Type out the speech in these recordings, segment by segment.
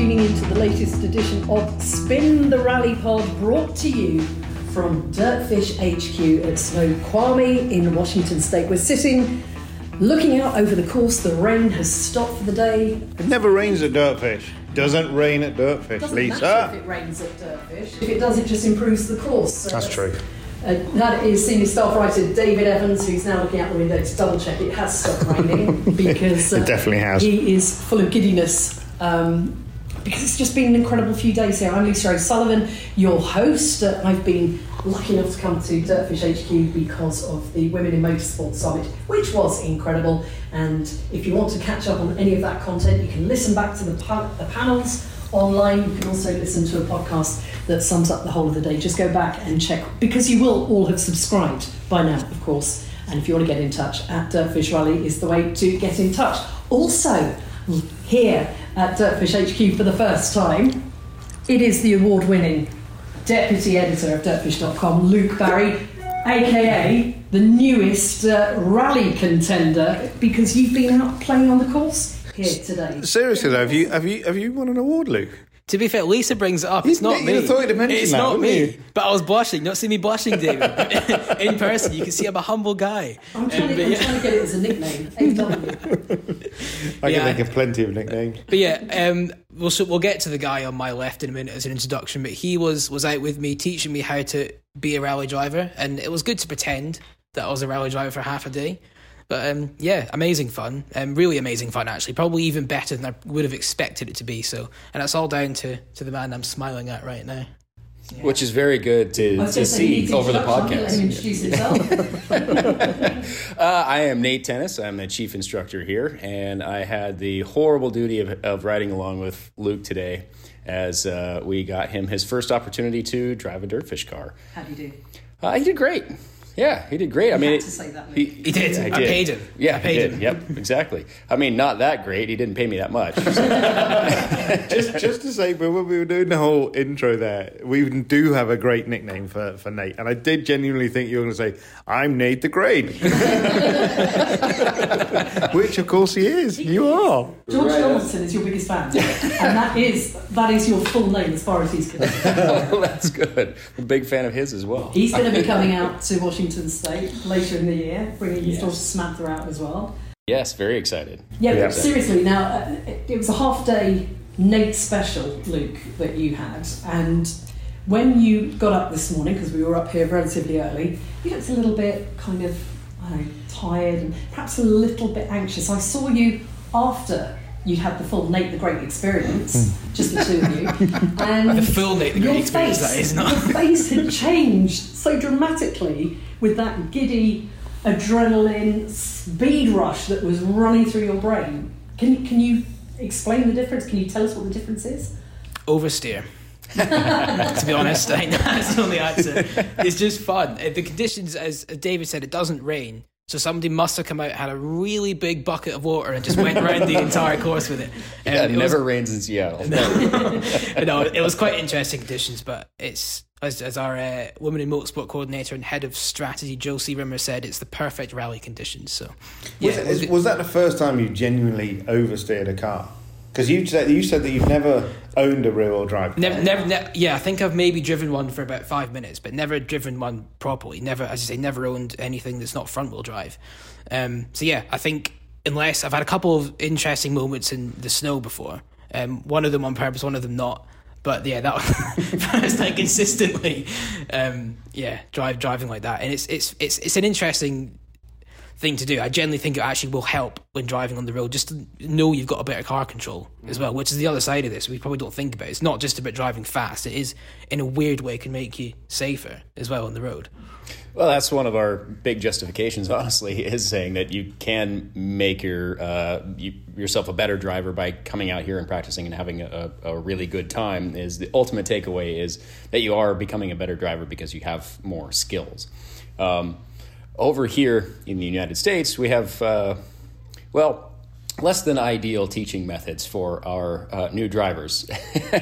Tuning in to the latest edition of Spin the Rally Pod, brought to you from Dirtfish HQ at Snoqualmie in Washington State. We're sitting looking out over the course. The rain has stopped for the day. It never rains at Dirtfish. Doesn't rain at Dirtfish, Doesn't matter if it rains at Dirtfish. If it does, it just improves the course. So That's true. Uh, that is senior staff writer David Evans, who's now looking out the window to double check it has stopped raining because uh, It definitely has. He is full of giddiness um, because it's just been an incredible few days here. I'm Lisa O'Sullivan, your host. Uh, I've been lucky enough to come to Dirtfish HQ because of the Women in Motorsport Summit, which was incredible. And if you want to catch up on any of that content, you can listen back to the, pa- the panels online. You can also listen to a podcast that sums up the whole of the day. Just go back and check because you will all have subscribed by now, of course. And if you want to get in touch, at Dirtfish Rally is the way to get in touch. Also, here at Dirtfish HQ for the first time, it is the award winning deputy editor of dirtfish.com, Luke Barry, aka the newest uh, rally contender, because you've been out playing on the course here today. Seriously though, have you have you have you won an award, Luke? To be fair, Lisa brings it up. It's not me. have thought you'd have mentioned it's that, not me. you? But I was blushing. Not see me blushing, David. In person, you can see I'm a humble guy. I'm trying, Um, to, I'm yeah, trying to get it as a nickname, AW. I Yeah. can think of plenty of nicknames. but yeah, um, we'll so we'll get to the guy on my left in a minute as an introduction. But he was was out with me, teaching me how to be a rally driver, and it was good to pretend that I was a rally driver for half a day. But um, yeah, amazing fun, um, really amazing fun actually. Probably even better than I would have expected it to be. So, and that's all down to to the man I'm smiling at right now. which is very good to, to gonna say, you need see to over the introduce- Let him podcast. introduce. Uh, I am Nate Tennis. I'm the chief instructor here, and I had the horrible duty of, of riding along with Luke today as uh, we got him his first opportunity to drive a dirtfish car. How do you do? Uh, he did great. Yeah, he did great. I mean, had it- to say that, He, He did. I did. paid him. Yeah, I paid he did. him. Yep, exactly. I mean, not that great. He didn't pay me that much. just just to say, but when we were doing the whole intro there, we do have a great nickname for, for Nate, and I did genuinely think you were going to say, "I'm Nate the Great," which of course he is. You are. George Donaldson is your biggest fan, and that is that is your full name as far as he's concerned. well, that's good. I'm a big fan of his as well. He's going to be coming out to Washington To the state later in the year, bringing his Yes. daughter Samantha out as well. Yes, very excited. Yeah, seriously, now uh, it it was a half day Nate special, Luke, that you had, and when you got up this morning, because we were up here relatively early, you looked a little bit kind of I don't know, tired and perhaps a little bit anxious. I saw you after you'd have the full Nate the Great experience, just the two of you, and The full Nate the Great your experience, face, that is, not- Your face had changed so dramatically with that giddy adrenaline speed rush that was running through your brain. Can can you explain the difference? Can you tell us what the difference is? oversteer. to be honest, I think that's the only answer. It's just fun. Uh, The conditions, as as David said, it doesn't rain. So somebody must have come out, had a really big bucket of water, and just went around the entire course with it. Um, Yeah, it it was- never rains in Seattle. no, it was quite interesting conditions, but it's as, as our uh, women in motorsport coordinator and head of strategy Josie Rimmer said, it's the perfect rally conditions. So, Was, it- was that the first time you genuinely oversteered a car? Because you said you said that you've never owned a rear wheel drive. Never, never, ne- yeah. I think I've maybe driven one for about five minutes, but never driven one properly. Never, as I say, never owned anything that's not front wheel drive. Um, so yeah, I think unless I've had a couple of interesting moments in the snow before. Um, one of them on purpose, one of them not. But yeah, that first time consistently, um, yeah, drive driving like that, and it's it's it's it's an interesting thing to do. I generally think it actually will help when driving on the road, just to know you've got a better car control as well, which is the other side of this. We probably don't think about. It's not just about driving fast. It is, in a weird way, can make you safer as well on the road. Well, that's one of our big justifications, honestly, is saying that you can make your uh, you, yourself a better driver by coming out here and practicing and having a, a, really good time. Is the ultimate takeaway is that you are becoming a better driver because you have more skills. Um, over here in the United States, we have uh, well less than ideal teaching methods for our uh, new drivers.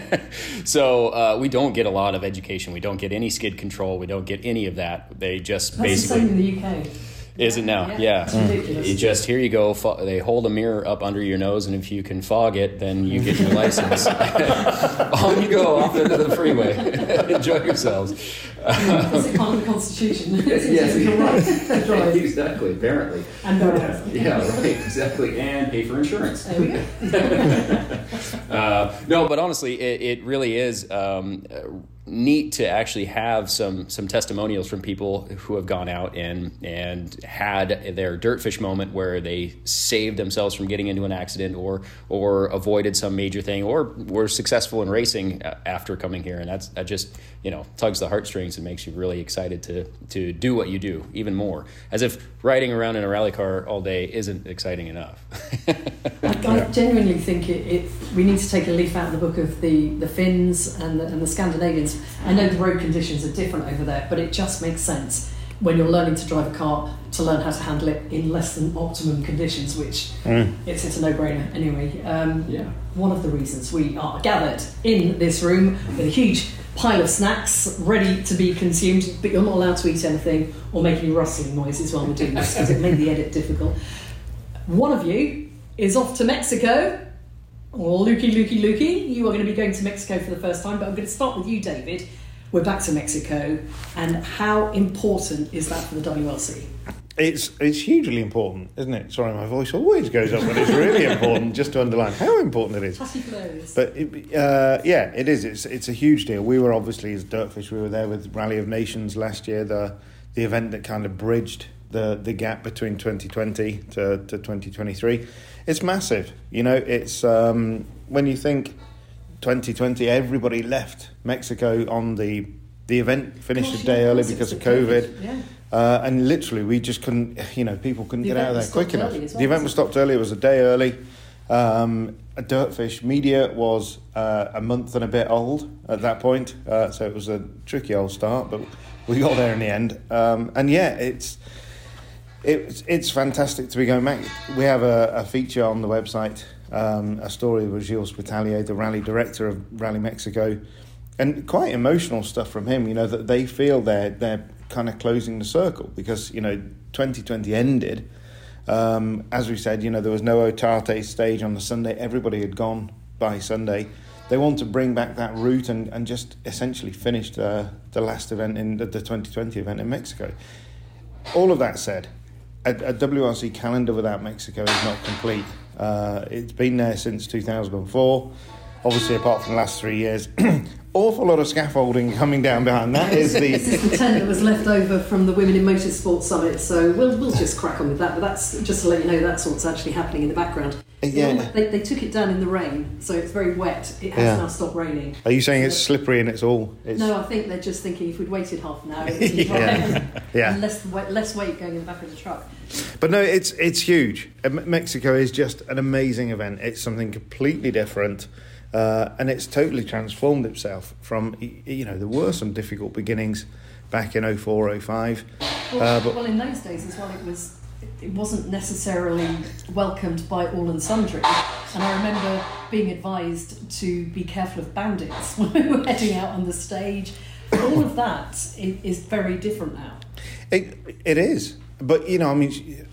so uh, we don't get a lot of education. We don't get any skid control. We don't get any of that. They just That's basically. the same in the UK. Is it now? Yeah, Yeah. it's. You just here you go. Fo- They hold a mirror up under your nose, and if you can fog it, then you get your license. On you go off into the freeway. Enjoy yourselves. Is it part of the Constitution? Yes. You're right. drive. exactly. Apparently. And go ahead. Yeah. Right. Exactly. And pay for insurance. There we go. Uh, no, but honestly, it, it really is um, uh, neat to actually have some some testimonials from people who have gone out and and had their dirtfish moment where they saved themselves from getting into an accident or or avoided some major thing or were successful in racing after coming here, and that's that just you know tugs the heartstrings and makes you really excited to to do what you do even more, as if riding around in a rally car all day isn't exciting enough. I, I genuinely think it, it, we need to take a leaf out of the book of the, the Finns and the, and the Scandinavians. I know the road conditions are different over there, but it just makes sense when you're learning to drive a car to learn how to handle it in less than optimum conditions, which it's, it's a no-brainer anyway. Um, Yeah. One of the reasons we are gathered in this room with a huge pile of snacks ready to be consumed, but you're not allowed to eat anything or make any rustling noises while we're doing this because it made the edit difficult. One of you is off to Mexico. Lukey, Lukey, Lukey, you are going to be going to Mexico for the first time, but I'm going to start with you, David. We're back to Mexico, and how important is that for the WRC? It's it's hugely important, isn't it? Sorry, my voice always goes up, but it's really important just to underline how important it is. Happy. But it, uh, yeah, it is. It's it's a huge deal. We were obviously as Dirtfish, we were there with Rally of Nations last year, the the event that kind of bridged the the gap between 2020 to, to 2023. It's massive. You know, it's um, when you think 2020, everybody left Mexico on the the event finished Gosh, a day yeah, early because of COVID. COVID, yeah. Uh, and literally, we just couldn't, you know, people couldn't The get out of there quick enough. well, the event was stopped early, it was a day early. Um, a Dirtfish Media was uh, a month and a bit old at that point, uh, so it was a tricky old start, but we got there in the end. Um, and yeah, it's it's it's fantastic to be going back. We have a, a feature on the website, um, a story with Gilles Spitalier, the rally director of Rally Mexico, and quite emotional stuff from him. You know that they feel they're they're kind of closing the circle because you know 2020 ended. Um, as we said, you know there was no Otate stage on the Sunday. Everybody had gone by Sunday. They want to bring back that route and, and just essentially finish the, the last event in the, the 2020 event in Mexico. All of that said, a, a WRC calendar without Mexico is not complete. Uh, it's been there since 2004. Obviously, apart from the last three years, awful lot of scaffolding coming down behind that. Is This the is the tent that was left over from the Women in Motorsport Summit, so we'll, we'll just crack on with that. But that's just to let you know that's what's actually happening in the background. Yeah. They, they took it down in the rain, so it's very wet. It has Yeah. now stopped raining. Are you saying it's slippery and it's all? It's, No, I think they're just thinking if we'd waited half an hour, it would be dry. Yeah. Yeah. less weight, less weight going in the back of the truck. But no, it's it's huge. Mexico is just an amazing event. It's something completely different, uh, and it's totally transformed itself from you know there were some difficult beginnings back in 04, 05. Well, Uh, but- well, in those days as well, it was it wasn't necessarily welcomed by all and sundry. And I remember being advised to be careful of bandits when we were heading out on the stage. All of that is very different now. It it is, but you know, I mean,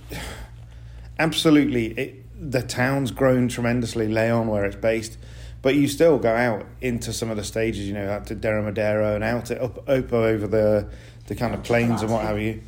absolutely, it, the town's grown tremendously. Leon, where it's based, but you still go out into some of the stages. You know, out to Derramadero and out to up, Opo over the the kind of plains and what have you.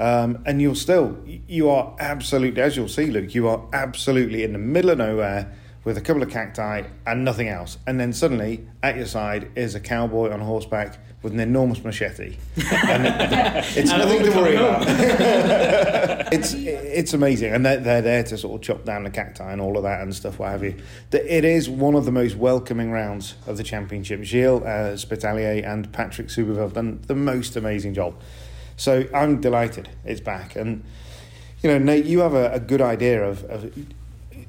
Um, and you're still, you are absolutely, as you'll see, Luke, you are absolutely in the middle of nowhere with a couple of cacti and nothing else. And then suddenly, at your side is a cowboy on horseback with an enormous machete. And it- it's nothing to worry about. it's it's amazing, and they're, they're there to sort of chop down the cacti and all of that and stuff, what have you. It is one of the most welcoming rounds of the championship. Gilles uh, Spitalier and Patrick Suberville have done the most amazing job. So I'm delighted it's back. And, you know, Nate, you have a, a good idea of, of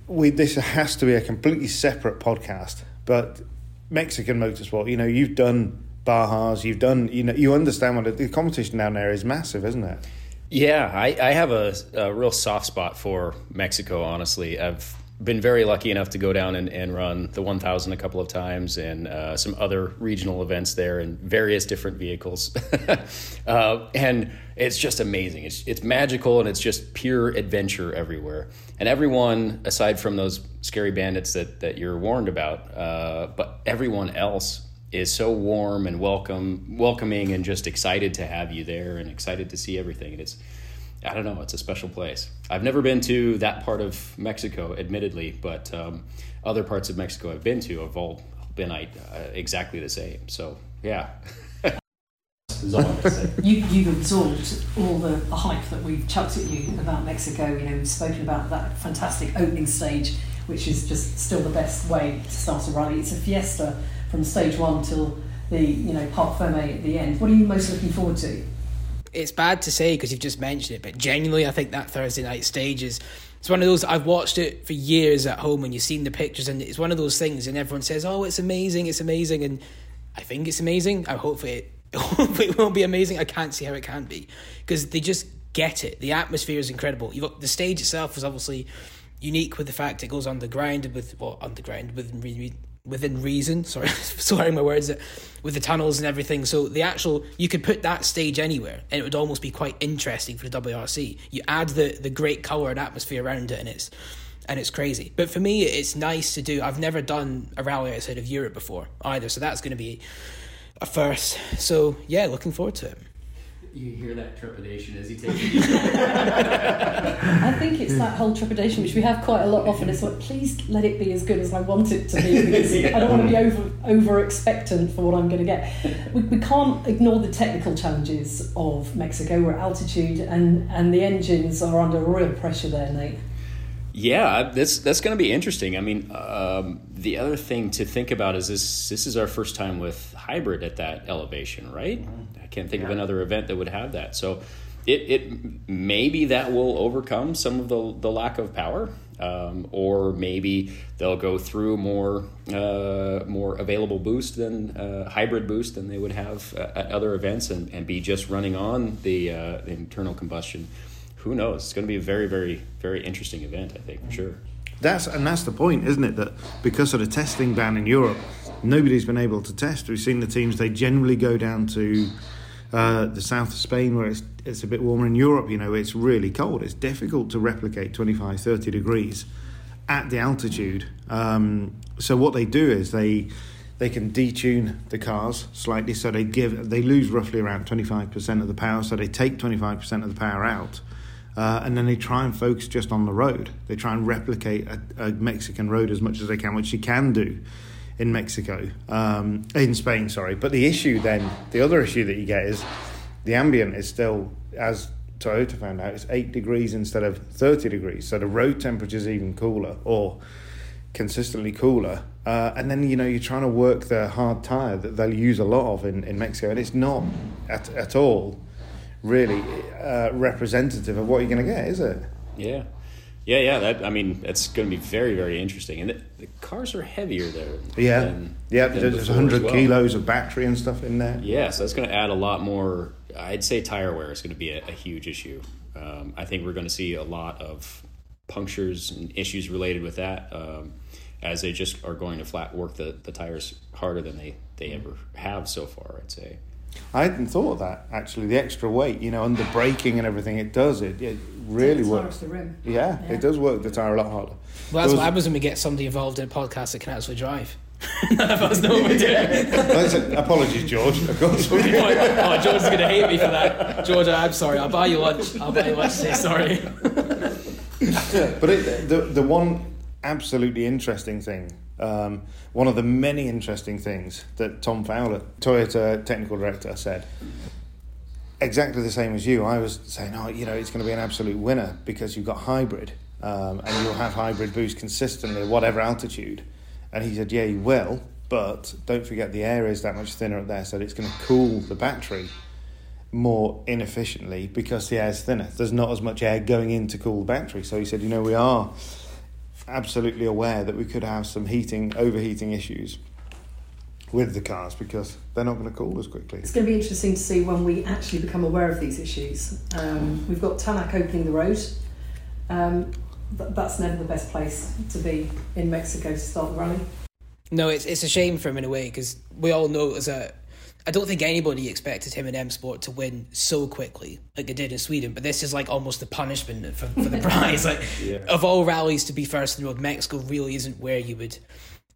we, this has to be a completely separate podcast, but Mexican motorsport, you know, you've done Bajas, you've done, you know, you understand what the competition down there is massive, isn't it? Yeah, I, I have a, a real soft spot for Mexico, honestly. I've been very lucky enough to go down and, and run the 1000 a couple of times and uh, some other regional events there in various different vehicles. uh, and it's just amazing. It's, it's magical and it's just pure adventure everywhere. And everyone, aside from those scary bandits that, that you're warned about, uh, but everyone else is so warm and welcome, welcoming and just excited to have you there and excited to see everything. And it's, I don't know. It's a special place. I've never been to that part of Mexico, admittedly, but um, other parts of Mexico I've been to have all been uh, exactly the same. So, yeah. you, you've absorbed all the, the hype that we've chucked at you about Mexico. You know, we've spoken about that fantastic opening stage, which is just still the best way to start a rally. It's a fiesta from stage one till the you know Parc Ferme at the end. What are you most looking forward to? It's bad to say because you've just mentioned it, but genuinely, I think that Thursday night stage is. It's one of those I've watched it for years at home, and you've seen the pictures, and it's one of those things, and everyone says, "Oh, it's amazing, it's amazing," and I think it's amazing. I hope it, hopefully it won't be amazing. I can't see how it can be because they just get it. The atmosphere is incredible. You've got the stage itself is obviously unique with the fact it goes underground with well underground with within reason. Sorry, sorry, my words. With the tunnels and everything, so the actual you could put that stage anywhere, and it would almost be quite interesting for the WRC. You add the the great color and atmosphere around it, and it's and it's crazy. But for me, it's nice to do. I've never done a rally outside of Europe before either, so that's going to be a first. So yeah, looking forward to it you hear that trepidation as he takes it. I think it's that whole trepidation which we have quite a lot often. It's like, please let it be as good as I want it to be because yeah. I don't want to be over over expectant for what I'm going to get. We, we can't ignore the technical challenges of Mexico. We're at altitude and, and the engines are under real pressure there, Nate. Yeah, that's that's going to be interesting. I mean, um, the other thing to think about is this: this is our first time with hybrid at that elevation, right? Mm-hmm. I can't think yeah. of another event that would have that. So, it it maybe that will overcome some of the the lack of power, um, or maybe they'll go through more uh, more available boost than uh, hybrid boost than they would have at other events, and, and be just running on the, uh, the internal combustion who knows? It's going to be a very, very, very interesting event, I think, for sure. That's and that's the point, isn't it? That because of the testing ban in Europe, nobody's been able to test. We've seen the teams; they generally go down to uh, the south of Spain where it's it's a bit warmer. In Europe, you know, it's really cold. It's difficult to replicate 25, 30 degrees at the altitude. Um, so what they do is they they can detune the cars slightly, so they give they lose roughly around 25% of the power. So they take 25% of the power out uh, and then they try and focus just on the road. They try and replicate a, a Mexican road as much as they can, which you can do in Mexico, um, in Spain, sorry. But the issue then, the other issue that you get is the ambient is still, as Toyota found out, it's 8 degrees instead of 30 degrees. So the road temperature is even cooler or consistently cooler. Uh, and then, you know, you're trying to work the hard tyre that they'll use a lot of in, in Mexico, and it's not at, at all really uh, representative of what you're going to get, is it? Yeah. Yeah, yeah. That I mean, it's going to be very, very interesting, and the, the cars are heavier there. Yeah, than, yeah. Than there's 100 well. kilos of battery and stuff in there. Yeah, so that's going to add a lot more. I'd say tire wear is going to be a, a huge issue. Um, I think we're going to see a lot of punctures and issues related with that, um, as they just are going to flat work the, the tires harder than they they ever have so far. I'd say. I hadn't thought of that actually. The extra weight, you know, under braking and everything, it does it. It really works. The rim. Yeah, yeah, it does work the tire a lot harder. Well, that's was, what happens when we get somebody involved in a podcast that can actually drive. None of us know what we're doing. apologies, George. Of course. oh, oh George's going to hate me for that. George, I'm sorry. I'll buy you lunch. I'll buy you lunch. Say sorry. but it, the the one absolutely interesting thing um, one of the many interesting things that Tom Fowler, Toyota technical director, said exactly the same as you. I was saying, oh, you know, it's going to be an absolute winner because you've got hybrid um, and you'll have hybrid boost consistently at whatever altitude. And he said, yeah, you will, but don't forget the air is that much thinner up there, so it's going to cool the battery more inefficiently because the air is thinner. There's not as much air going in to cool the battery. So he said, you know, we are absolutely aware that we could have some heating, overheating issues with the cars because they're not going to cool as quickly. It's going to be interesting to see when we actually become aware of these issues. Um, we've got Tanak opening the road. Um, th- that's never the best place to be in Mexico to start the rally. No, it's it's a shame for him in a way because we all know as a. I don't think anybody expected him in M Sport to win so quickly like they did in Sweden. But this is like almost the punishment for, for the prize. Like Yeah. of all rallies to be first in the world, Mexico really isn't where you would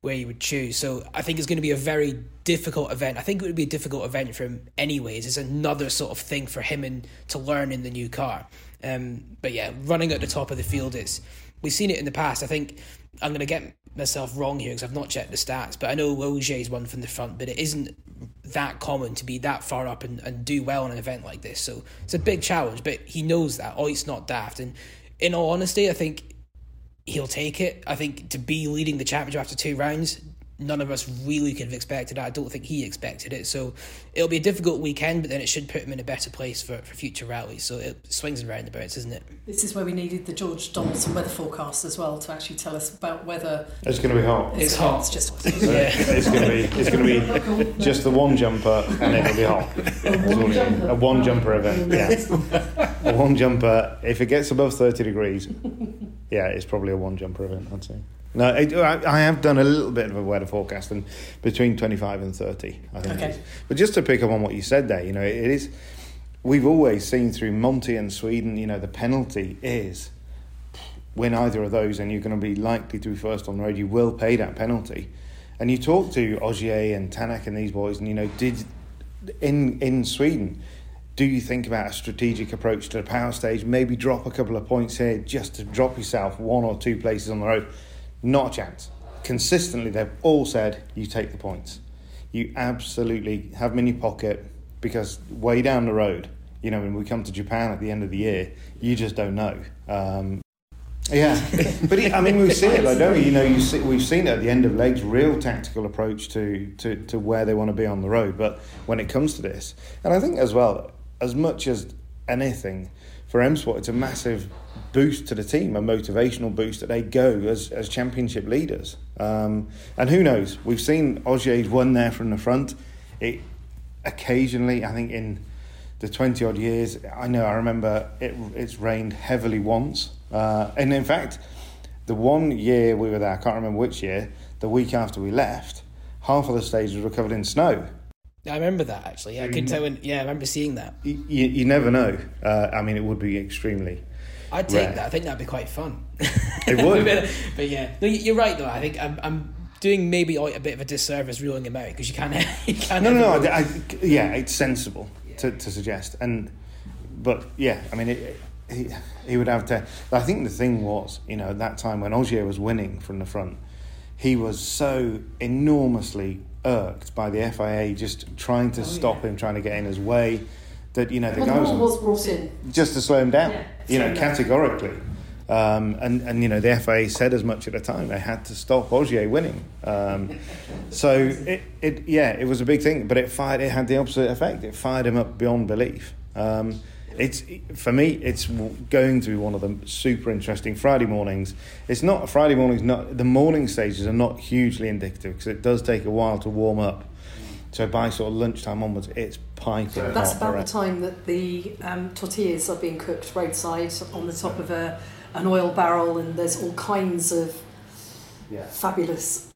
where you would choose. So I think it's going to be a very difficult event. I think it would be a difficult event for him anyways. It's another sort of thing for him and to learn in the new car. Um, but yeah, running at the top of the field, it's we've seen it in the past. I think I'm going to get myself wrong here because I've not checked the stats, but I know Ogier's won from the front, but it isn't that common to be that far up and, and do well in an event like this. So it's a big challenge, but he knows that. Oh, it's not daft. And in all honesty, I think he'll take it. I think to be leading the championship after two rounds, none of us really could have expected it. I don't think he expected it. So it'll be a difficult weekend, but then it should put him in a better place for, for future rallies. So it swings and roundabouts, isn't it? This is where we needed the George Donaldson weather forecast as well to actually tell us about whether It's going to be hot. It's hot. It's just Yeah. It's going to be it's going to be just the one jumper and it'll be hot. That's all it is. A one jumper event. Yeah, a one jumper. If it gets above thirty degrees, yeah, it's probably a one jumper event. I'd say. No, I, I have done a little bit of a weather forecast and between twenty five and thirty. I think. Okay. But just to pick up on what you said there, you know, it is. We've always seen through Monty and Sweden, you know, the penalty is win either of those and you're going to be likely to be first on the road, you will pay that penalty. And you talk to Ogier and Tanak and these boys, and you know, did in in Sweden, do you think about a strategic approach to the power stage? Maybe drop a couple of points here just to drop yourself one or two places on the road. Not a chance. Consistently, they've all said you take the points. You absolutely have them in your pocket because way down the road, you know, when we come to Japan at the end of the year, you just don't know. Um, yeah, but I mean, we see it, like, don't we? You know, you see, we've seen it at the end of legs, real tactical approach to, to, to where they want to be on the road. But when it comes to this, and I think as well, as much as anything for M Sport, it's a massive boost to the team, a motivational boost that they go as, as championship leaders. Um, and who knows? We've seen Ogier's won there from the front. It occasionally, I think in the 20 odd years, I know I remember it, it's rained heavily once. Uh, and in fact, the one year we were there, I can't remember which year, the week after we left, half of the stages were covered in snow. I remember that actually. Yeah, I couldn't tell when. Yeah, I remember seeing that. You, you, never know. Uh, I mean, it would be extremely. I'd take Rare. that. I think that'd be quite fun. It would. but, but yeah, no, you- you're right though. I think I'm, I'm doing maybe a bit of a disservice ruling him out because you can't. You can't No, no, no. I, I- yeah, it's sensible to, to suggest, and but yeah, I mean, it, he he would have to. I think the thing was, you know, at that time when Ogier was winning from the front, he was so enormously irked by the FIA just trying to stop him, trying to get in his way, that you know the well, guy was was brought in. just to slow him down, Yeah, you know, down. categorically. Um, and, and, you know, the FA said as much at the time. They had to stop Ogier winning. Um, so, it, it, yeah, it was a big thing, but it fired, it had the opposite effect. It fired him up beyond belief. Um, it's for me. It's going to be one of the super interesting Friday mornings. It's not Friday mornings. Not the morning stages are not hugely indicative because it does take a while to warm up. So by sort of lunchtime onwards, it's piping That's hot about the around. time that the um, tortillas are being cooked roadside on the top of a, an oil barrel, and there's all kinds of Yeah. fabulous.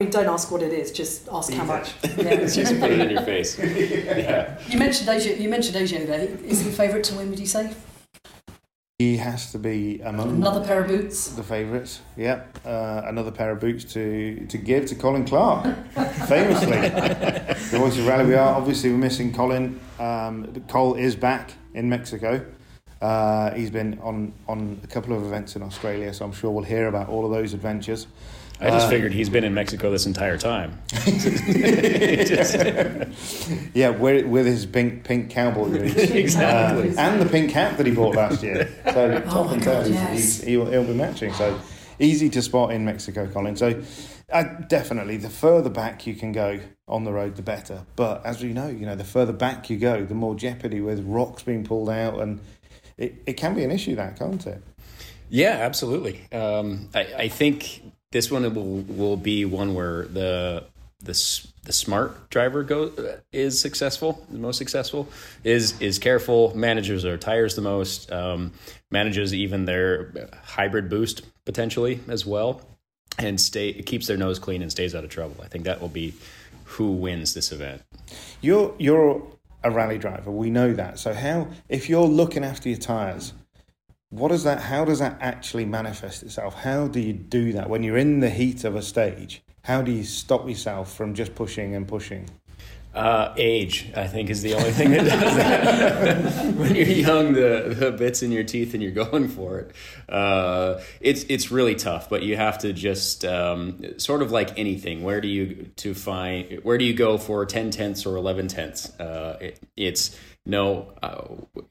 I mean, don't ask what it is, just ask how much. Just Yeah. put it in your face. Yeah. you mentioned Ogier. You mentioned Ogier there. Is he favourite to win? Would you say He has to be among another pair of boots? the favourites. yeah. uh, another pair of boots to, to give to Colin Clark, famously. the voice of rally. We are obviously we're missing Colin. Um, Cole is back in Mexico. Uh, he's been on on a couple of events in Australia, so I'm sure we'll hear about all of those adventures. I just Uh, figured he's been in Mexico this entire time. Yeah, with, with his pink pink cowboy boots. Exactly. Uh, and the pink hat that he bought last year. So top my and God, tail, he's, yes. he's, he'll, he'll be matching. So easy to spot in Mexico, Colin. So uh, definitely, the further back you can go on the road, the better. But as we know, you know, the further back you go, the more jeopardy with rocks being pulled out, and it, it can be an issue that, can't it? Yeah, absolutely. Um, I, I think this one will will be one where the the the smart driver go is successful, the most successful is is careful, manages their tires the most, um, manages even their hybrid boost potentially as well, and stay keeps their nose clean and stays out of trouble. I think that will be who wins this event. You're you're a rally driver. We know that. So how if you're looking after your tires what does that how does that actually manifest itself? How do you do that? When you're in the heat of a stage how do you stop yourself from just pushing and pushing uh, age, I think, is the only thing that does that. when you're young, the, the bits in your teeth and you're going for it. Uh, it's it's really tough, but you have to just um, sort of like anything. Where do you to find? Where do you go for ten tenths or eleven tenths? Uh, it, it's no, uh,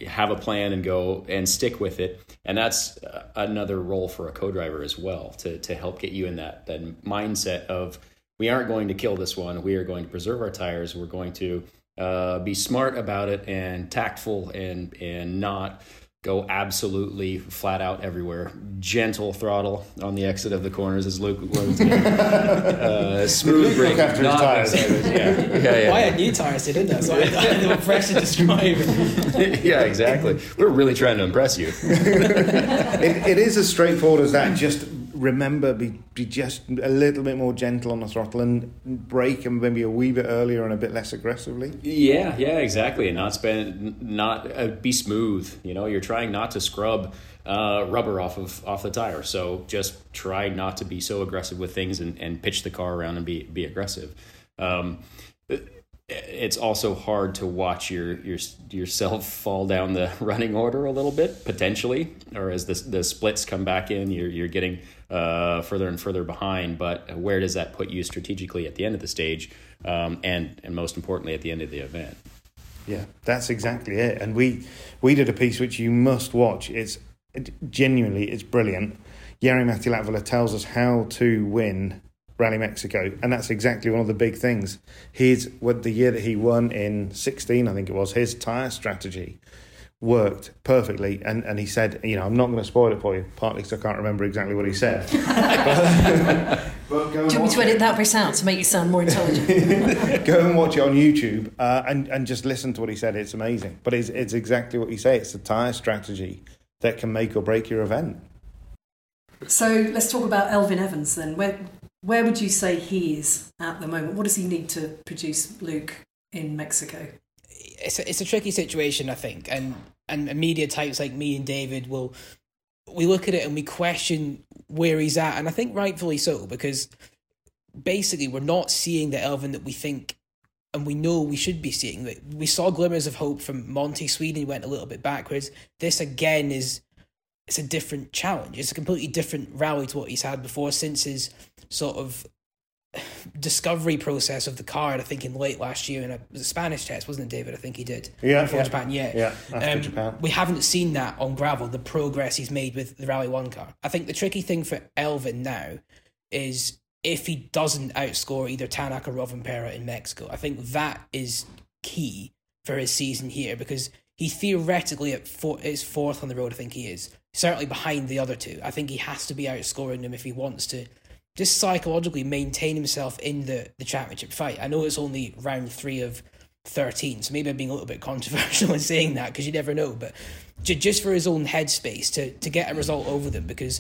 have a plan and go and stick with it. And that's uh, another role for a co-driver as well to to help get you in that that mindset of we aren't going to kill this one. We are going to preserve our tires. We're going to uh, be smart about it and tactful and and not go absolutely flat out everywhere. Gentle throttle on the exit of the corners as Luke was. uh, smooth brake. after his tires. Yeah. yeah, yeah. Well, I had new tires, they didn't So I had them fresh to describe. yeah, exactly. We're really trying to impress you. it, it is as straightforward as that just remember be, be just a little bit more gentle on the throttle and brake and maybe a wee bit earlier and a bit less aggressively. Yeah yeah exactly and not spend not uh, be smooth you know you're trying not to scrub uh, rubber off of off the tire so just try not to be so aggressive with things and, and pitch the car around and be be aggressive. Um, it's also hard to watch your, your yourself fall down the running order a little bit potentially, or as the the splits come back in, you're you're getting uh, further and further behind. But where does that put you strategically at the end of the stage, um, and and most importantly at the end of the event? Yeah, that's exactly it. And we we did a piece which you must watch. It's it, genuinely it's brilliant. Jari-Matti Latvala tells us how to win Rally Mexico, and that's exactly one of the big things. His what the year that he won in sixteen, I think it was, his tire strategy worked perfectly. And, and he said, you know, I'm not going to spoil it for you, partly because I can't remember exactly what he said. but, Do you want me to edit that bit out to make you sound more intelligent? go and watch it on YouTube uh, and, and just listen to what he said. It's amazing. But it's, it's exactly what you say. It's the tyre strategy that can make or break your event. So let's talk about Elfyn Evans then. Where, where would you say he is at the moment? What does he need to produce Luke in Mexico? It's a, it's a tricky situation, I think, and and media types like me and David will we look at it and we question where he's at, and I think rightfully so because basically we're not seeing the Elfyn that we think and we know we should be seeing. We saw glimmers of hope from Monty Sweden, went a little bit backwards. This again is it's a different challenge. It's a completely different rally to what he's had before since his sort of discovery process of the card. I think in late last year in a, a Spanish test, wasn't it, David? I think he did. Yeah, yeah. Japan. Yeah, yeah. After um, Japan, we haven't seen that on gravel. The progress he's made with the Rally One car. I think the tricky thing for Elfyn now is if he doesn't outscore either Tanak or Rovanpera in Mexico. I think that is key for his season here because he theoretically at four, is fourth on the road. I think he is certainly behind the other two. I think he has to be outscoring them if he wants to just psychologically maintain himself in the, the championship fight. I know it's only round three of 13, so maybe I'm being a little bit controversial in saying that because you never know, but just for his own headspace to, to get a result over them because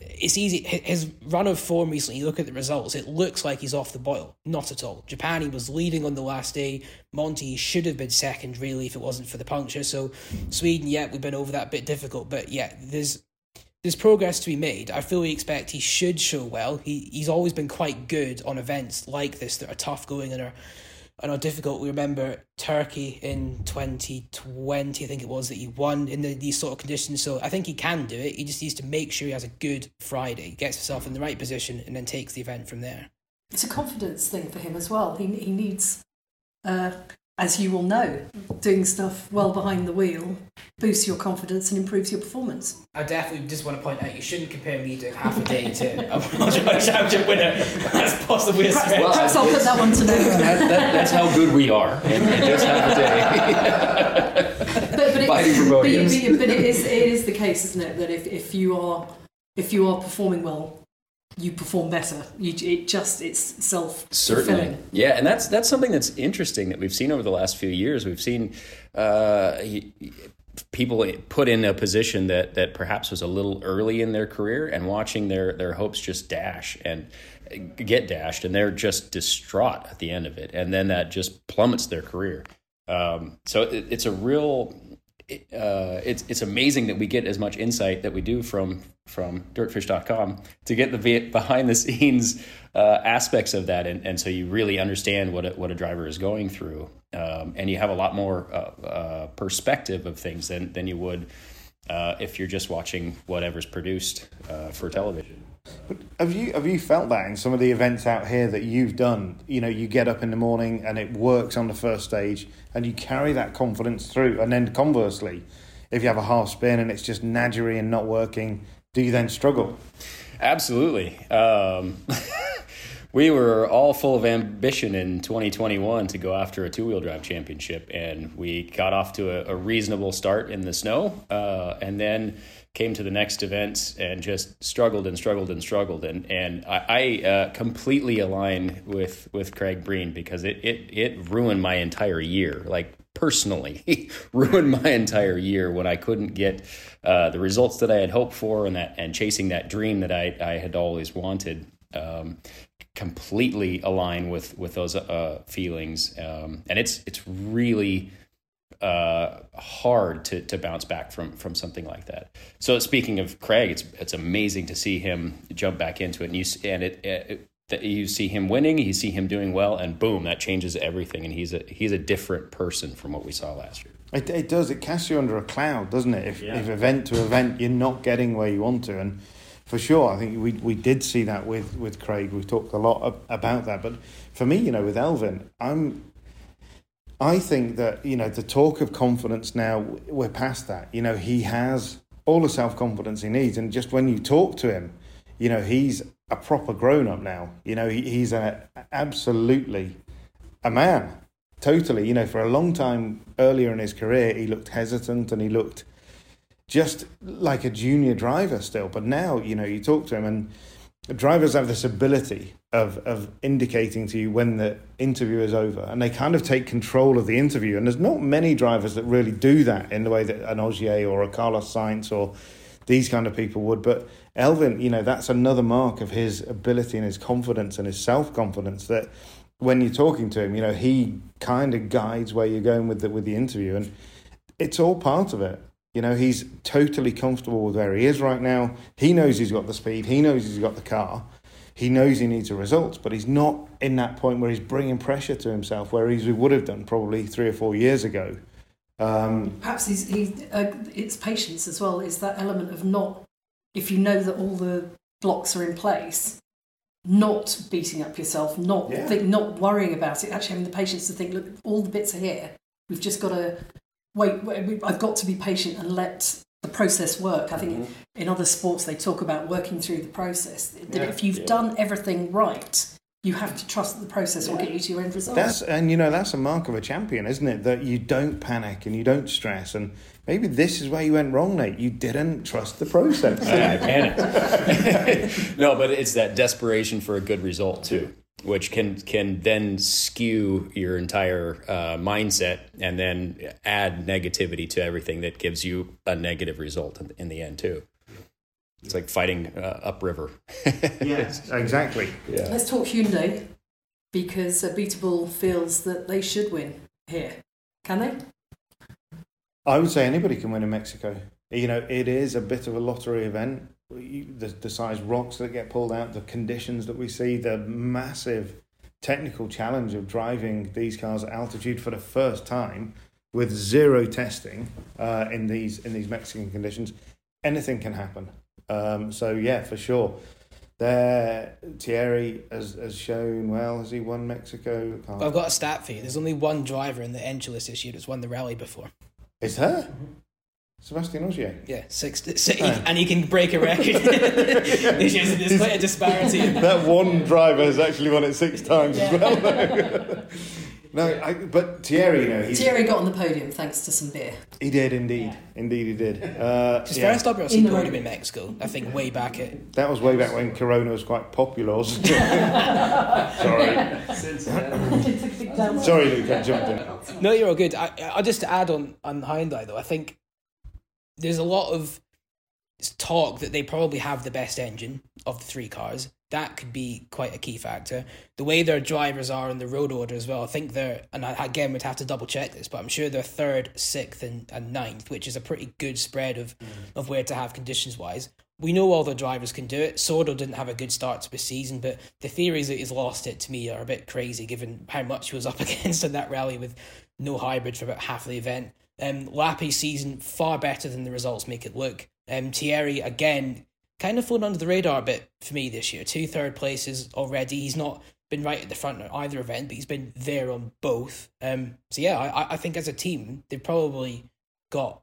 it's easy. His run of form recently, you look at the results, it looks like he's off the boil. Not at all. Japan, he was leading on the last day. Monty should have been second, really, if it wasn't for the puncture. So Sweden, yeah, we've been over that bit difficult. But yeah, there's there's progress to be made. I fully expect he should show well. He he's always been quite good on events like this that are tough going and are and are difficult. We remember Turkey in 2020, I think it was, that he won in the, these sort of conditions. So I think he can do it. He just needs to make sure he has a good Friday, gets himself in the right position, and then takes the event from there. It's a confidence thing for him as well. He, he needs uh, as you will know, doing stuff well behind the wheel boosts your confidence and improves your performance. I definitely just want to point out you shouldn't compare me doing half a day to a World Championship winner. That's possibly a Perhaps, stretch. perhaps I'll put that one to note. That, that, that's how good we are in, in just half a day. but, but, it, Fighting for podiums. but, but it, is, it is the case, isn't it, that if, if you are if you are performing well, you perform better. You, it just it's self Certainly, yeah, and that's that's something that's interesting that we've seen over the last few years. We've seen uh, people put in a position that that perhaps was a little early in their career, and watching their their hopes just dash and get dashed, and they're just distraught at the end of it, and then that just plummets their career. Um, so it, it's a real. Uh, it's it's amazing that we get as much insight that we do from from dirtfish.com to get the behind the scenes uh, aspects of that, and, and so you really understand what a, what a driver is going through, um, and you have a lot more uh, uh, perspective of things than than you would uh, if you're just watching whatever's produced for television. But have you have you felt that in some of the events out here that you've done? You know, you get up in the morning and it works on the first stage, and you carry that confidence through. And then conversely, if you have a half spin and it's just nadgery and not working, do you then struggle? Absolutely. Um, we were all full of ambition in 2021 to go after a two wheel drive championship, and we got off to a, a reasonable start in the snow, uh, and then came to the next events and just struggled and struggled and struggled. And and I, I uh, completely align with with Craig Breen because it it it ruined my entire year. Like personally ruined my entire year when I couldn't get uh, the results that I had hoped for and that and chasing that dream that I, I had always wanted. Um, completely align with with those uh, feelings, um, and it's it's really uh, hard to, to bounce back from from something like that. So speaking of Craig, it's it's amazing to see him jump back into it, and you and it, it that you see him winning, you see him doing well, and boom, that changes everything, and he's a he's a different person from what we saw last year. It, it does. It casts you under a cloud, doesn't it? If, Yeah. if event to event you're not getting where you want to, and for sure, I think we we did see that with with Craig. We've talked a lot ab- about that, but for me, you know, with Elfyn, I'm. I think that you know the talk of confidence now we're past that. You know he has all the self confidence he needs, and just when you talk to him, you know he's a proper grown up now. You know he, he's a absolutely a man, totally. You know for a long time earlier in his career he looked hesitant and he looked just like a junior driver still. But now you know you talk to him and drivers have this ability of of indicating to you when the interview is over, and they kind of take control of the interview. And there's not many drivers that really do that in the way that an Ogier or a Carlos Sainz or these kind of people would. But Elfyn, you know, that's another mark of his ability and his confidence and his self confidence that when you're talking to him, you know, he kind of guides where you're going with the with the interview, and it's all part of it. You know, he's totally comfortable with where he is right now. He knows he's got the speed. He knows he's got the car. He knows he needs a result, but he's not in that point where he's bringing pressure to himself, where he would have done probably three or four years ago. Um, Perhaps he's, he's, uh, it's patience as well. Is that element of not, if you know that all the blocks are in place, not beating up yourself, not Yeah. think, not worrying about it. Actually, having the patience to think, look, all the bits are here. We've just got to wait. wait I've got to be patient and let the process work. I think mm-hmm. in other sports they talk about working through the process. That Yeah. if you've Yeah. done everything right, you have to trust that the process will get you to your end result. That's and you know that's a mark of a champion, isn't it? That you don't panic and you don't stress. And maybe this is where you went wrong, Nate. You didn't trust the process. I, I panicked. no, but it's that desperation for a good result too, which can can then skew your entire uh, mindset and then add negativity to everything that gives you a negative result in, in the end too. It's like fighting uh, upriver. yes, exactly. yeah. Let's talk Hyundai because uh, Abiteboul feels that they should win here. Can they? I would say anybody can win in Mexico. You know, it is a bit of a lottery event. The, the size rocks that get pulled out, the conditions that we see, the massive technical challenge of driving these cars at altitude for the first time with zero testing uh, in these in these Mexican conditions. Anything can happen. Um, so yeah, for sure. there, Thierry has, has shown well. Has he won Mexico? I've got a stat for you. There's only one driver in the entry list this year that's won the rally before. Is her? Sébastien Ogier. Yeah, six, six and he can break a record. there's, there's quite a disparity. That one driver has actually won it six times as well. no, I, but Thierry, you know, he's, Thierry got on the podium thanks to some beer. he did indeed. Indeed, he did. Uh, His yeah. first WRC In the podium rain. in Mexico, I think, way back at. That was way back when Corona was quite popular. wasn't it? Sorry. Since then. Sorry, Luke, I jumped in. No, you're all good. I, I just to add on on Hyundai though, I think there's a lot of talk that they probably have the best engine of the three cars. That could be quite a key factor. The way their drivers are in the road order as well. I think they're, and I, again, we'd have to double check this, but I'm sure they're third, sixth, and, and ninth, which is a pretty good spread of, mm. of where to have conditions wise. We know all the drivers can do it. Sordo didn't have a good start to the season, but the theories that he's lost it to me are a bit crazy given how much he was up against in that rally with no hybrid for about half the event. Um, Lappi's season far better than the results make it look. Um, Thierry again kind of flown under the radar a bit for me this year. Two third places already. He's not been right at the front at either event, but he's been there on both. Um, so yeah, I, I think as a team they've probably got.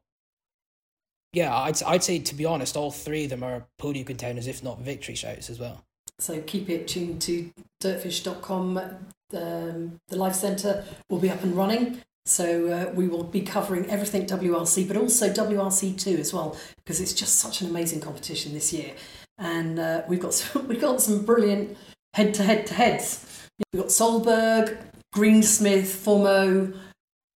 Yeah, I'd I'd say to be honest, all three of them are podium contenders, if not victory shouts as well. So keep it tuned to dirtfish.com. Um, the Life Centre will be up and running. So uh, we will be covering everything WRC, but also WRC2 as well, because it's just such an amazing competition this year. And uh, we've got some, we've got some brilliant head to head to heads. We've got Solberg, Greensmith, Fourmaux,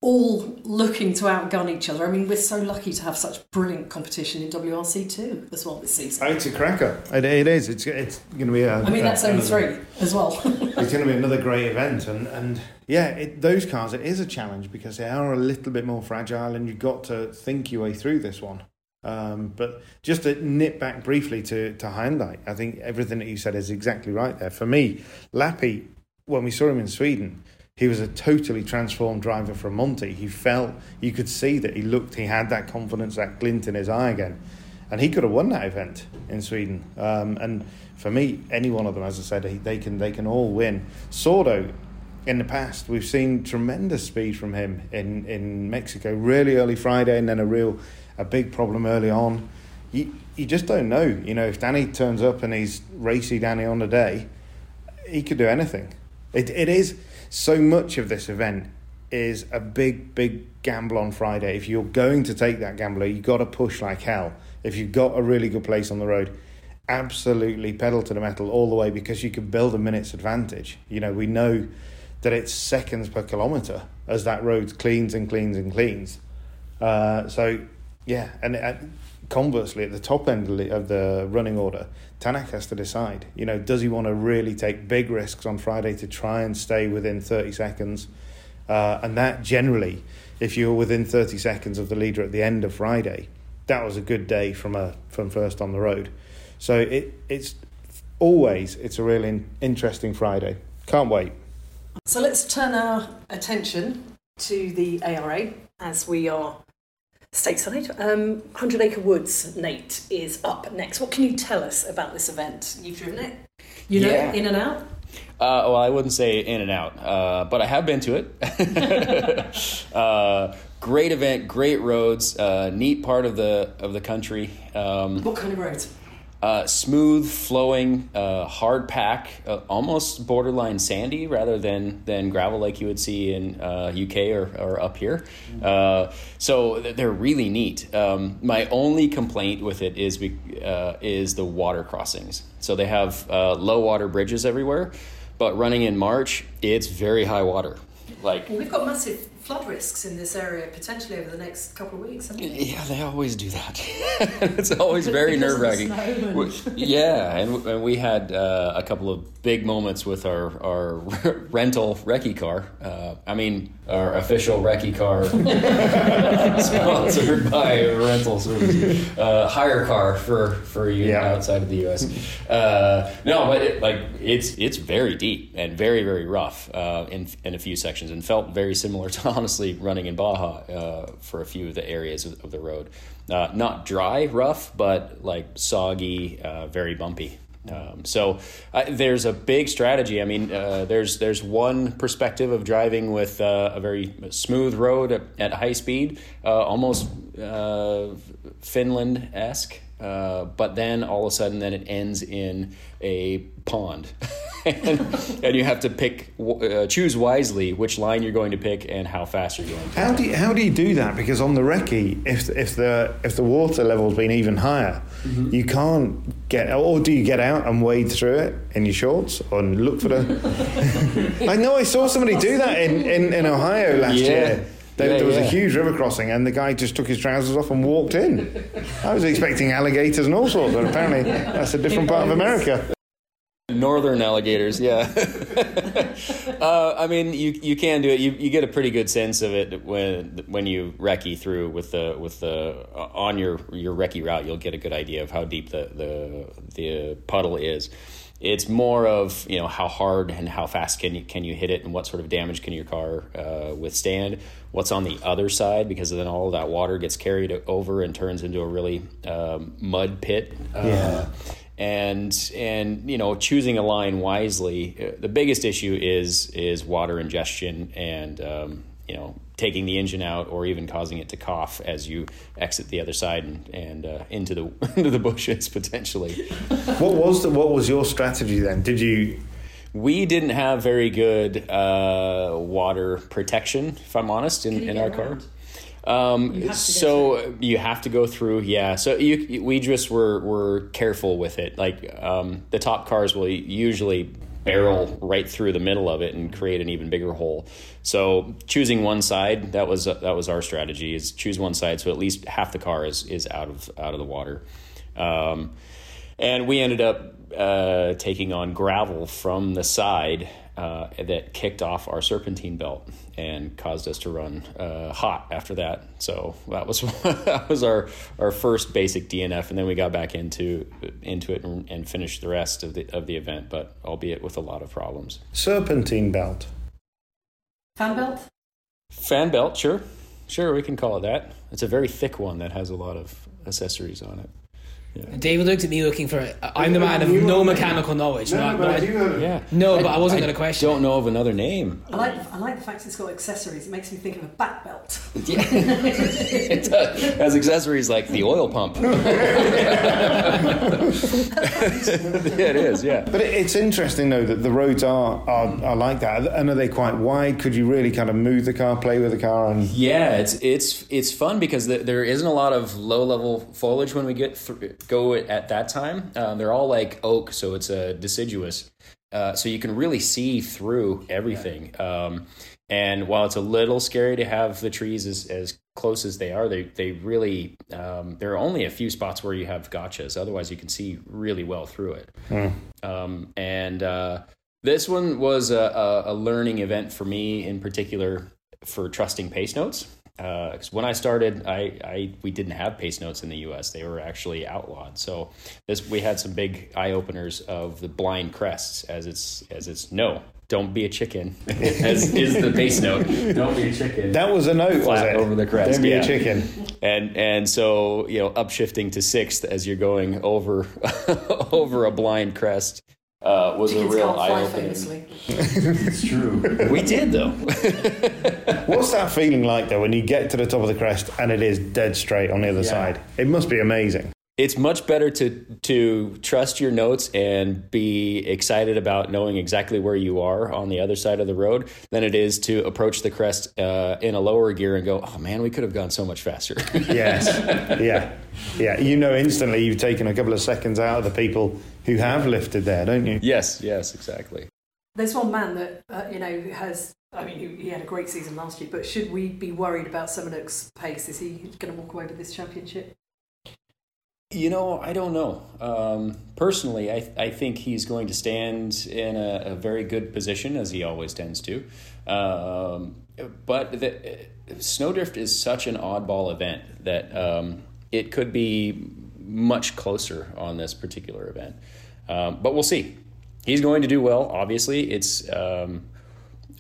all looking to outgun each other. I mean, we're so lucky to have such brilliant competition in WRC2 as well this season. It's a cracker. It, it is. It's it's going to be a. I mean, that's only another- three as well. It's going to be another great event, and and yeah, it, those cars it is a challenge because they are a little bit more fragile, and you've got to think your way through this one. Um, but just to nip back briefly to to Hyundai, I think everything that you said is exactly right there. For me, Lappi, when we saw him in Sweden, he was a totally transformed driver from Monty. He felt you could see that he looked, he had that confidence, that glint in his eye again, and he could have won that event in Sweden. Um, and for me, any one of them, as I said, he, they can they can all win. Sordo, in the past, we've seen tremendous speed from him in in Mexico, really early Friday, and then a real a big problem early on. You you just don't know, you know, if Danny turns up and he's racy Danny on the day, he could do anything. It it is so much of this event is a big big gamble on Friday. If you're going to take that gamble, you've got to push like hell. If you've got a really good place on the road, absolutely pedal to the metal all the way because you can build a minute's advantage. You know, we know that it's seconds per kilometre as that road cleans and cleans and cleans. Uh, so, yeah, and, and conversely, at the top end of the- running order, Tanak has to decide. You know, does he want to really take big risks on Friday to try and stay within 30 seconds? Uh, and that generally, if you're within 30 seconds of the leader at the end of Friday, that was a good day from a from first on the road. So it it's always it's a really in, interesting Friday. Can't wait. So let's turn our attention to the ARA as we are stateside. Um, 100 Acre Woods, Nate, is up next. What can you tell us about this event? You've driven it? You know, Yeah. in and out? Uh, well, I wouldn't say in and out, uh, but I have been to it. uh, great event, great roads, uh, neat part of the of the country. Um, What kind of roads? Uh, smooth, flowing, uh, hard pack, uh, almost borderline sandy rather than than gravel like you would see in uh, UK or, or up here. Uh, so they're really neat. Um, my only complaint with it is be, uh, is the water crossings. So they have uh, low water bridges everywhere, but running in March, it's very high water. Like we've got massive flood risks in this area potentially over the next couple of weeks, haven't? Yeah, they always do that. it's always very nerve wracking. yeah, and, and we had uh, a couple of big moments with our, our rental recce car. Uh, I mean, our official recce car, sponsored by rental service, uh, hire car for for you Yeah. outside of the U.S. Uh, no, but it, like it's it's very deep and very very rough uh, in in a few sections, and felt very similar to honestly running in Baja uh, for a few of the areas of, of the road. Uh, not dry, rough, but like soggy, uh, very bumpy. Um, so uh, there's a big strategy. I mean, uh, there's there's one perspective of driving with uh, a very smooth road at, at high speed, uh, almost Finland esque. Uh, but then all of a sudden, then it ends in a pond, and, and, you have to pick, uh, choose wisely which line you're going to pick and how fast you're going. To how do you, how do you do that? Because on the recce, if if the if the water level's been even higher, mm-hmm. you can't get. Or do you get out and wade through it in your shorts and look for the? I know I saw somebody do that in in, in Ohio last yeah. year there, yeah, there was yeah. a huge river crossing, and the guy just took his trousers off and walked in. I was expecting alligators and all sorts, but apparently that's a different part of America. Northern alligators, yeah. uh, I mean, you you can do it. You you get a pretty good sense of it when when you recce through with the with the uh, on your your recce route. You'll get a good idea of how deep the the the puddle is. It's more of you know how hard and how fast can you can you hit it and what sort of damage can your car uh, withstand. What's on the other side because then all of that water gets carried over and turns into a really um, mud pit. Uh, yeah. and and you know choosing a line wisely. Uh, the biggest issue is is water ingestion and um, you know taking the engine out or even causing it to cough as you exit the other side and, and uh, into the into the bushes potentially. what was the, what was your strategy then? Did you? We didn't have very good uh, water protection, if I'm honest, in, in our car. Um, you so you have to go through, yeah. So you, we just were were careful with it. Like um, the top cars will usually barrel right through the middle of it and create an even bigger hole. So choosing one side that was that was our strategy is choose one side so at least half the car is is out of out of the water. Um, and we ended up uh, taking on gravel from the side uh, that kicked off our serpentine belt and caused us to run uh, hot after that. So that was that was our our first basic DNF, and then we got back into into it and, and finished the rest of the of the event, but albeit with a lot of problems. Serpentine belt, fan belt, fan belt. Sure, sure, we can call it that. It's a very thick one that has a lot of accessories on it. Yeah. David looked at me looking for it. I'm the man of no mechanical knowledge. No, no, but I, do yeah. No, but I wasn't going to question. You don't know of another name. I like I like the fact it's got accessories. It makes me think of a back belt. Yeah, it does. has accessories like the oil pump. yeah, it is. Yeah, but it's interesting though that the roads are, are are like that, and are they quite wide? Could you really kind of move the car, play with the car, and yeah, it's it's it's fun because the, there isn't a lot of low level foliage when we get through go at that time. Um, they're all like oak, so it's a deciduous. Uh, so you can really see through everything. Um, and while it's a little scary to have the trees as, as close as they are, they they really um, there are only a few spots where you have gotchas. Otherwise, you can see really well through it. Mm. Um, and uh, this one was a, a, learning event for me in particular for trusting pace notes because uh, when I started, I, I we didn't have pace notes in the U.S. They were actually outlawed. So this we had some big eye openers of the blind crests, as it's as it's no, don't be a chicken, as is the pace note. Don't be a chicken. That was a note, was it? Over the crest. Don't be yeah. a chicken. And and so you know, upshifting to sixth as you're going over over a blind crest uh, was Chickens a real eye opener. it's true. we did though. What's that feeling like though when you get to the top of the crest and it is dead straight on the other yeah. side? It must be amazing. It's much better to to trust your notes and be excited about knowing exactly where you are on the other side of the road than it is to approach the crest uh, in a lower gear and go, "Oh man, we could have gone so much faster." yes, yeah, yeah. You know instantly you've taken a couple of seconds out of the people who have lifted there, don't you? Yes, yes, exactly. There's one man that uh, you know has. I mean, he, he, had a great season last year, but should we be worried about Semenuk's pace? Is he going to walk away with this championship? You know, I don't know. Um, personally, I, I think he's going to stand in a, a, very good position, as he always tends to. Um, but the, Snowdrift is such an oddball event that um, it could be much closer on this particular event. Um, but we'll see. He's going to do well. Obviously, it's um,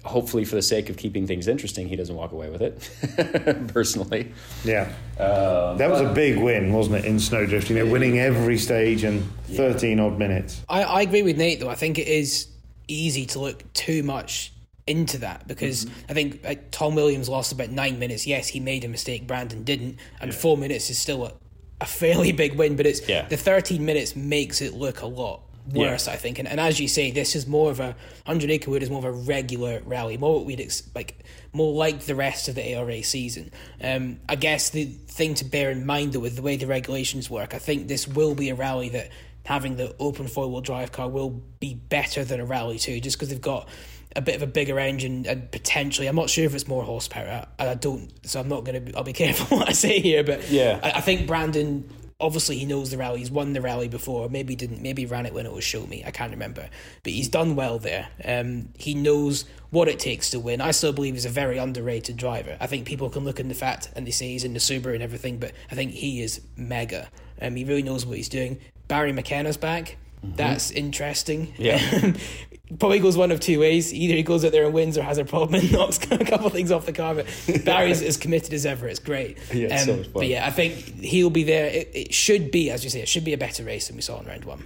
hopefully, for the sake of keeping things interesting, he doesn't walk away with it. personally, Yeah. that was a big win, wasn't it, in Snowdrift? You know, winning every stage in 13 odd minutes. I, I agree with Nate though. I think it is easy to look too much into that because Mm-hmm. I think uh, Tom Williams lost about nine minutes. Yes, he made a mistake. Brandon didn't, and four minutes is still a, a fairly big win. But it's Yeah. the thirteen minutes makes it look a lot worse. I think, and, and as you say, this is more of a hundred acre wood is more of a regular rally, more what we'd ex- like, more like the rest of the ARA season. Um, I guess the thing to bear in mind though with the way the regulations work, I think this will be a rally that having the open four wheel drive car will be better than a Rally 2 just because they've got a bit of a bigger engine and potentially, I'm not sure if it's more horsepower. I, I don't, so I'm not going to, I'll be careful what I say here, but Yeah. I, I think Brandon. Obviously, he knows the rally. He's won the rally before. Maybe he didn't. Maybe he ran it when it was Show Me. I can't remember. But he's done well there. Um, he knows what it takes to win. I still believe he's a very underrated driver. I think people can look in the fact and they say he's in the Subaru and everything, but I think he is mega. Um, he really knows what he's doing. Barry McKenna's back. That's interesting. Yeah. Probably goes one of two ways. Either he goes out there and wins or has a problem and knocks a couple of things off the carpet. Barry's as committed as ever. It's great. Um, Yeah, it's so. But yeah, I think he'll be there. It, it should be, as you say, it should be a better race than we saw in round one.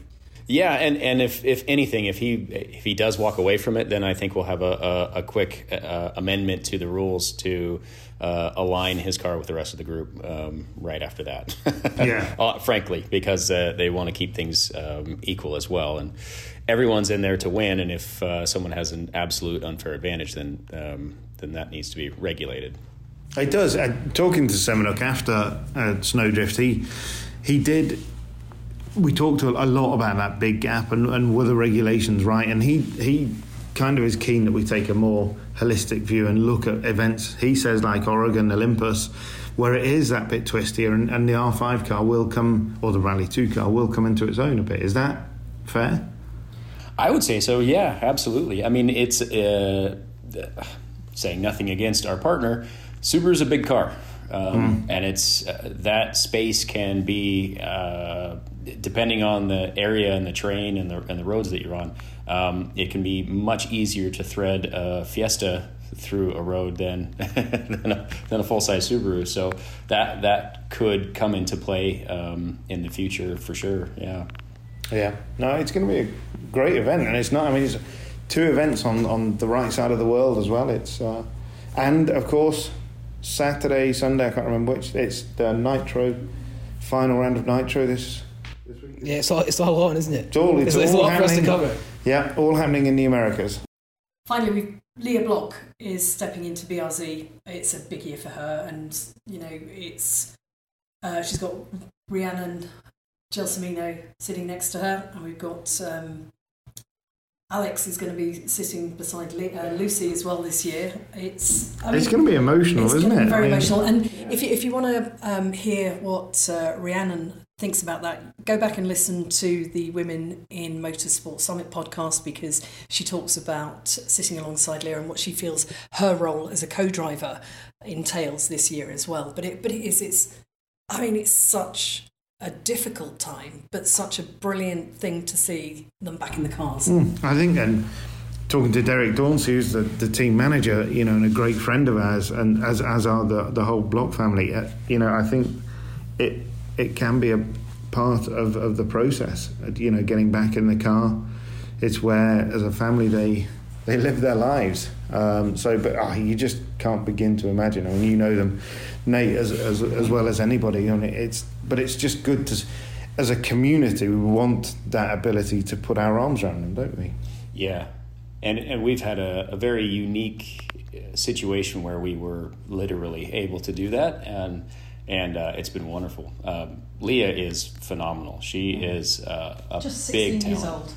Yeah, and, and if, if anything, if he if he does walk away from it, then I think we'll have a, a, a quick uh, amendment to the rules to uh, align his car with the rest of the group um, right after that. Yeah. uh, frankly, because uh, they want to keep things um, equal as well, and everyone's in there to win. And if uh, someone has an absolute unfair advantage, then um, then that needs to be regulated. It does. Uh, talking to Semenuk after uh, Snowdrift, he he did. We talked a lot about that big gap and, and were the regulations right? And he he kind of is keen that we take a more holistic view and look at events. He says like Oregon, Olympus, where it is that bit twistier, and, and the R5 car will come, or the Rally 2 car will come into its own a bit. Is that fair? I would say so. Yeah, absolutely. I mean, it's uh, saying nothing against our partner. Subaru is a big car, um, and it's uh, that space can be uh, depending on the area and the terrain and the and the roads that you're on. Um, it can be much easier to thread a Fiesta through a road than than a, a full size Subaru. So that that could come into play um, in the future for sure. Yeah. Yeah, no, it's going to be a great event, and it's not. I mean, it's two events on, on the right side of the world as well. It's uh, and of course Saturday, Sunday. I can't remember which. It's the Nitro final round of Nitro this. This week. Yeah, it's all, it's all on, isn't it? It's all. It's, There's, there's a all lot for us to happening- cover. Yeah, all happening in the Americas. Finally, we've, Leah Block is stepping into BRZ. It's a big year for her, and you know, it's uh, she's got Rhiannon Gelsomino sitting next to her, and we've got um, Alex is going to be sitting beside Le- uh, Lucy as well this year. It's I it's going to be emotional, isn't it? very I mean, emotional. And if you, if you want to um, hear what uh, Rhiannon thinks about that, go back and listen to the Women in Motorsport Summit podcast because she talks about sitting alongside Leah and what she feels her role as a co-driver entails this year as well. But it but it is it's I mean it's such a difficult time, but such a brilliant thing to see them back in the cars. Mm, I think, and talking to Derek Dauncey, who's the, the team manager, you know, and a great friend of ours, and as as are the the whole Block family. Uh, you know, I think it it can be a part of, of the process. uh, You know, getting back in the car. It's where, as a family, they they live their lives. Um, so, but oh, you just can't begin to imagine. I mean, you know them, Nate, as as, as well as anybody. Mean, it's but it's just good to, as a community, we want that ability to put our arms around them, don't we? Yeah, and and we've had a, a very unique uh, situation where we were literally able to do that, and and uh, it's been wonderful. Um, Leah is phenomenal. She is uh, a Just big 16 years talent, old.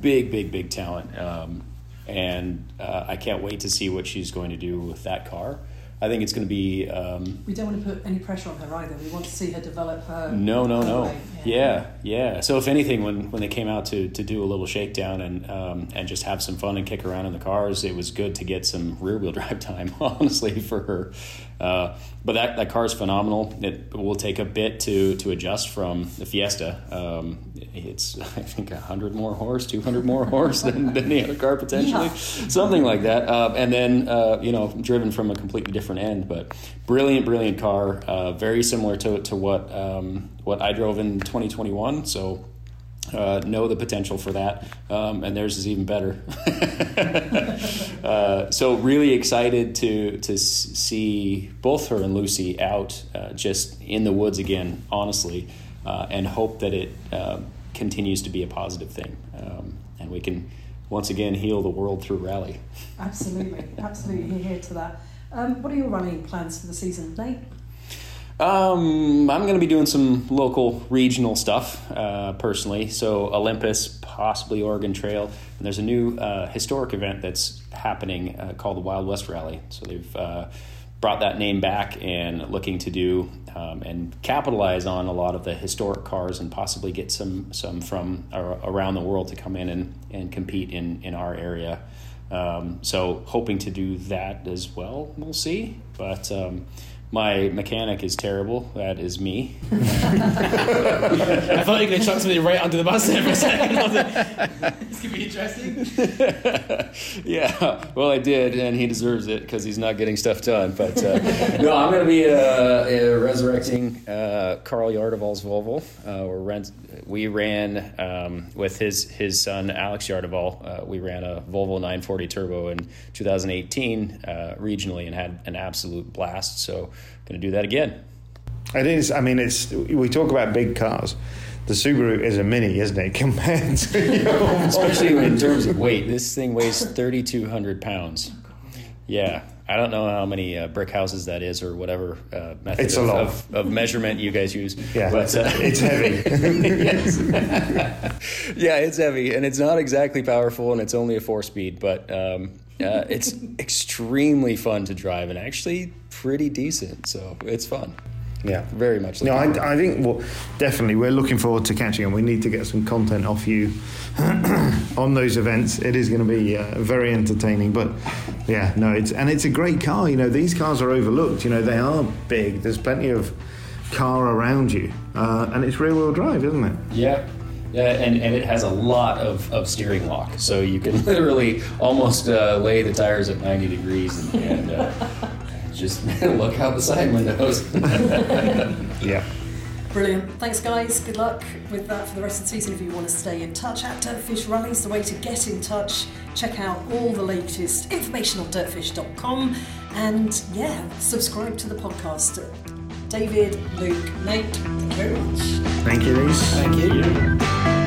big big big talent, um, and uh, I can't wait to see what she's going to do with that car. I think it's going to be. Um, We don't want to put any pressure on her either. We want to see her develop her. no, no, no. way. Yeah, yeah. So if anything, when, when they came out to, to do a little shakedown and um, and just have some fun and kick around in the cars, it was good to get some rear wheel drive time, honestly, for her. Uh, but that, that car is phenomenal. It will take a bit to, to adjust from the Fiesta. Um, it's, I think, 100 more horse, 200 more horse than, than the other car potentially, yeah. something like that. Uh, and then, uh, you know, driven from a completely different end. But brilliant, brilliant car. Uh, very similar to, to what, um, what I drove in 2021. So, uh, know the potential for that, um, and theirs is even better. uh, so really excited to to see both her and Lucy out uh, just in the woods again, honestly, uh, and hope that it uh, continues to be a positive thing, um, and we can once again heal the world through rally. Absolutely, absolutely here to that. Um, what are your running plans for the season, Nate? Um, I'm going to be doing some local regional stuff uh, personally. So Olympus, possibly Oregon Trail, and there's a new uh, historic event that's happening uh, called the Wild West Rally. So they've uh, brought that name back and looking to do um, and capitalize on a lot of the historic cars and possibly get some some from around the world to come in and, and compete in in our area. Um, so hoping to do that as well. We'll see, but. My mechanic is terrible. That is me. I thought you were going to chuck somebody right under the bus there for a second. this could be interesting. yeah, well, I did, and he deserves it because he's not getting stuff done. But uh, no, I'm going to be uh, uh, resurrecting uh, Carl Yardeval's Volvo. Uh, rent- we ran um, with his his son Alex Yardeval. Uh, we ran a Volvo 940 Turbo in 2018 regionally and had an absolute blast. So going to do that again. It is. I mean, it's. We talk about big cars. The Subaru is a mini, isn't it, compared to especially in terms of weight. This thing weighs thirty two hundred pounds. Yeah, I don't know how many uh, brick houses that is or whatever uh, method it's of, of, of, measurement you guys use. Yeah, but, uh, it's heavy. yeah, it's heavy, and it's not exactly powerful, and it's only a four speed, but um, uh, it's extremely fun to drive and actually pretty decent. So it's fun. Yeah, very much. No, I, I, think well, definitely we're looking forward to catching and we need to get some content off you on those events. It is going to be uh, very entertaining, but yeah, no, it's and it's a great car. You know, these cars are overlooked. You know, they are big. There's plenty of car around you, uh, and it's rear wheel drive, isn't it? Yeah, yeah, and, and it has a lot of, of steering lock, so you can literally almost uh, lay the tires at 90 degrees and, and uh, just look out the side windows. yeah. Brilliant. Thanks, guys. Good luck with that for the rest of the season. If you want to stay in touch, at Dirtfish Rally's the way to get in touch. Check out all the latest information on dirtfish.com and yeah, subscribe to the podcast. David, Luke, Nate, thank you very much. Thank you, Lise. Thank you.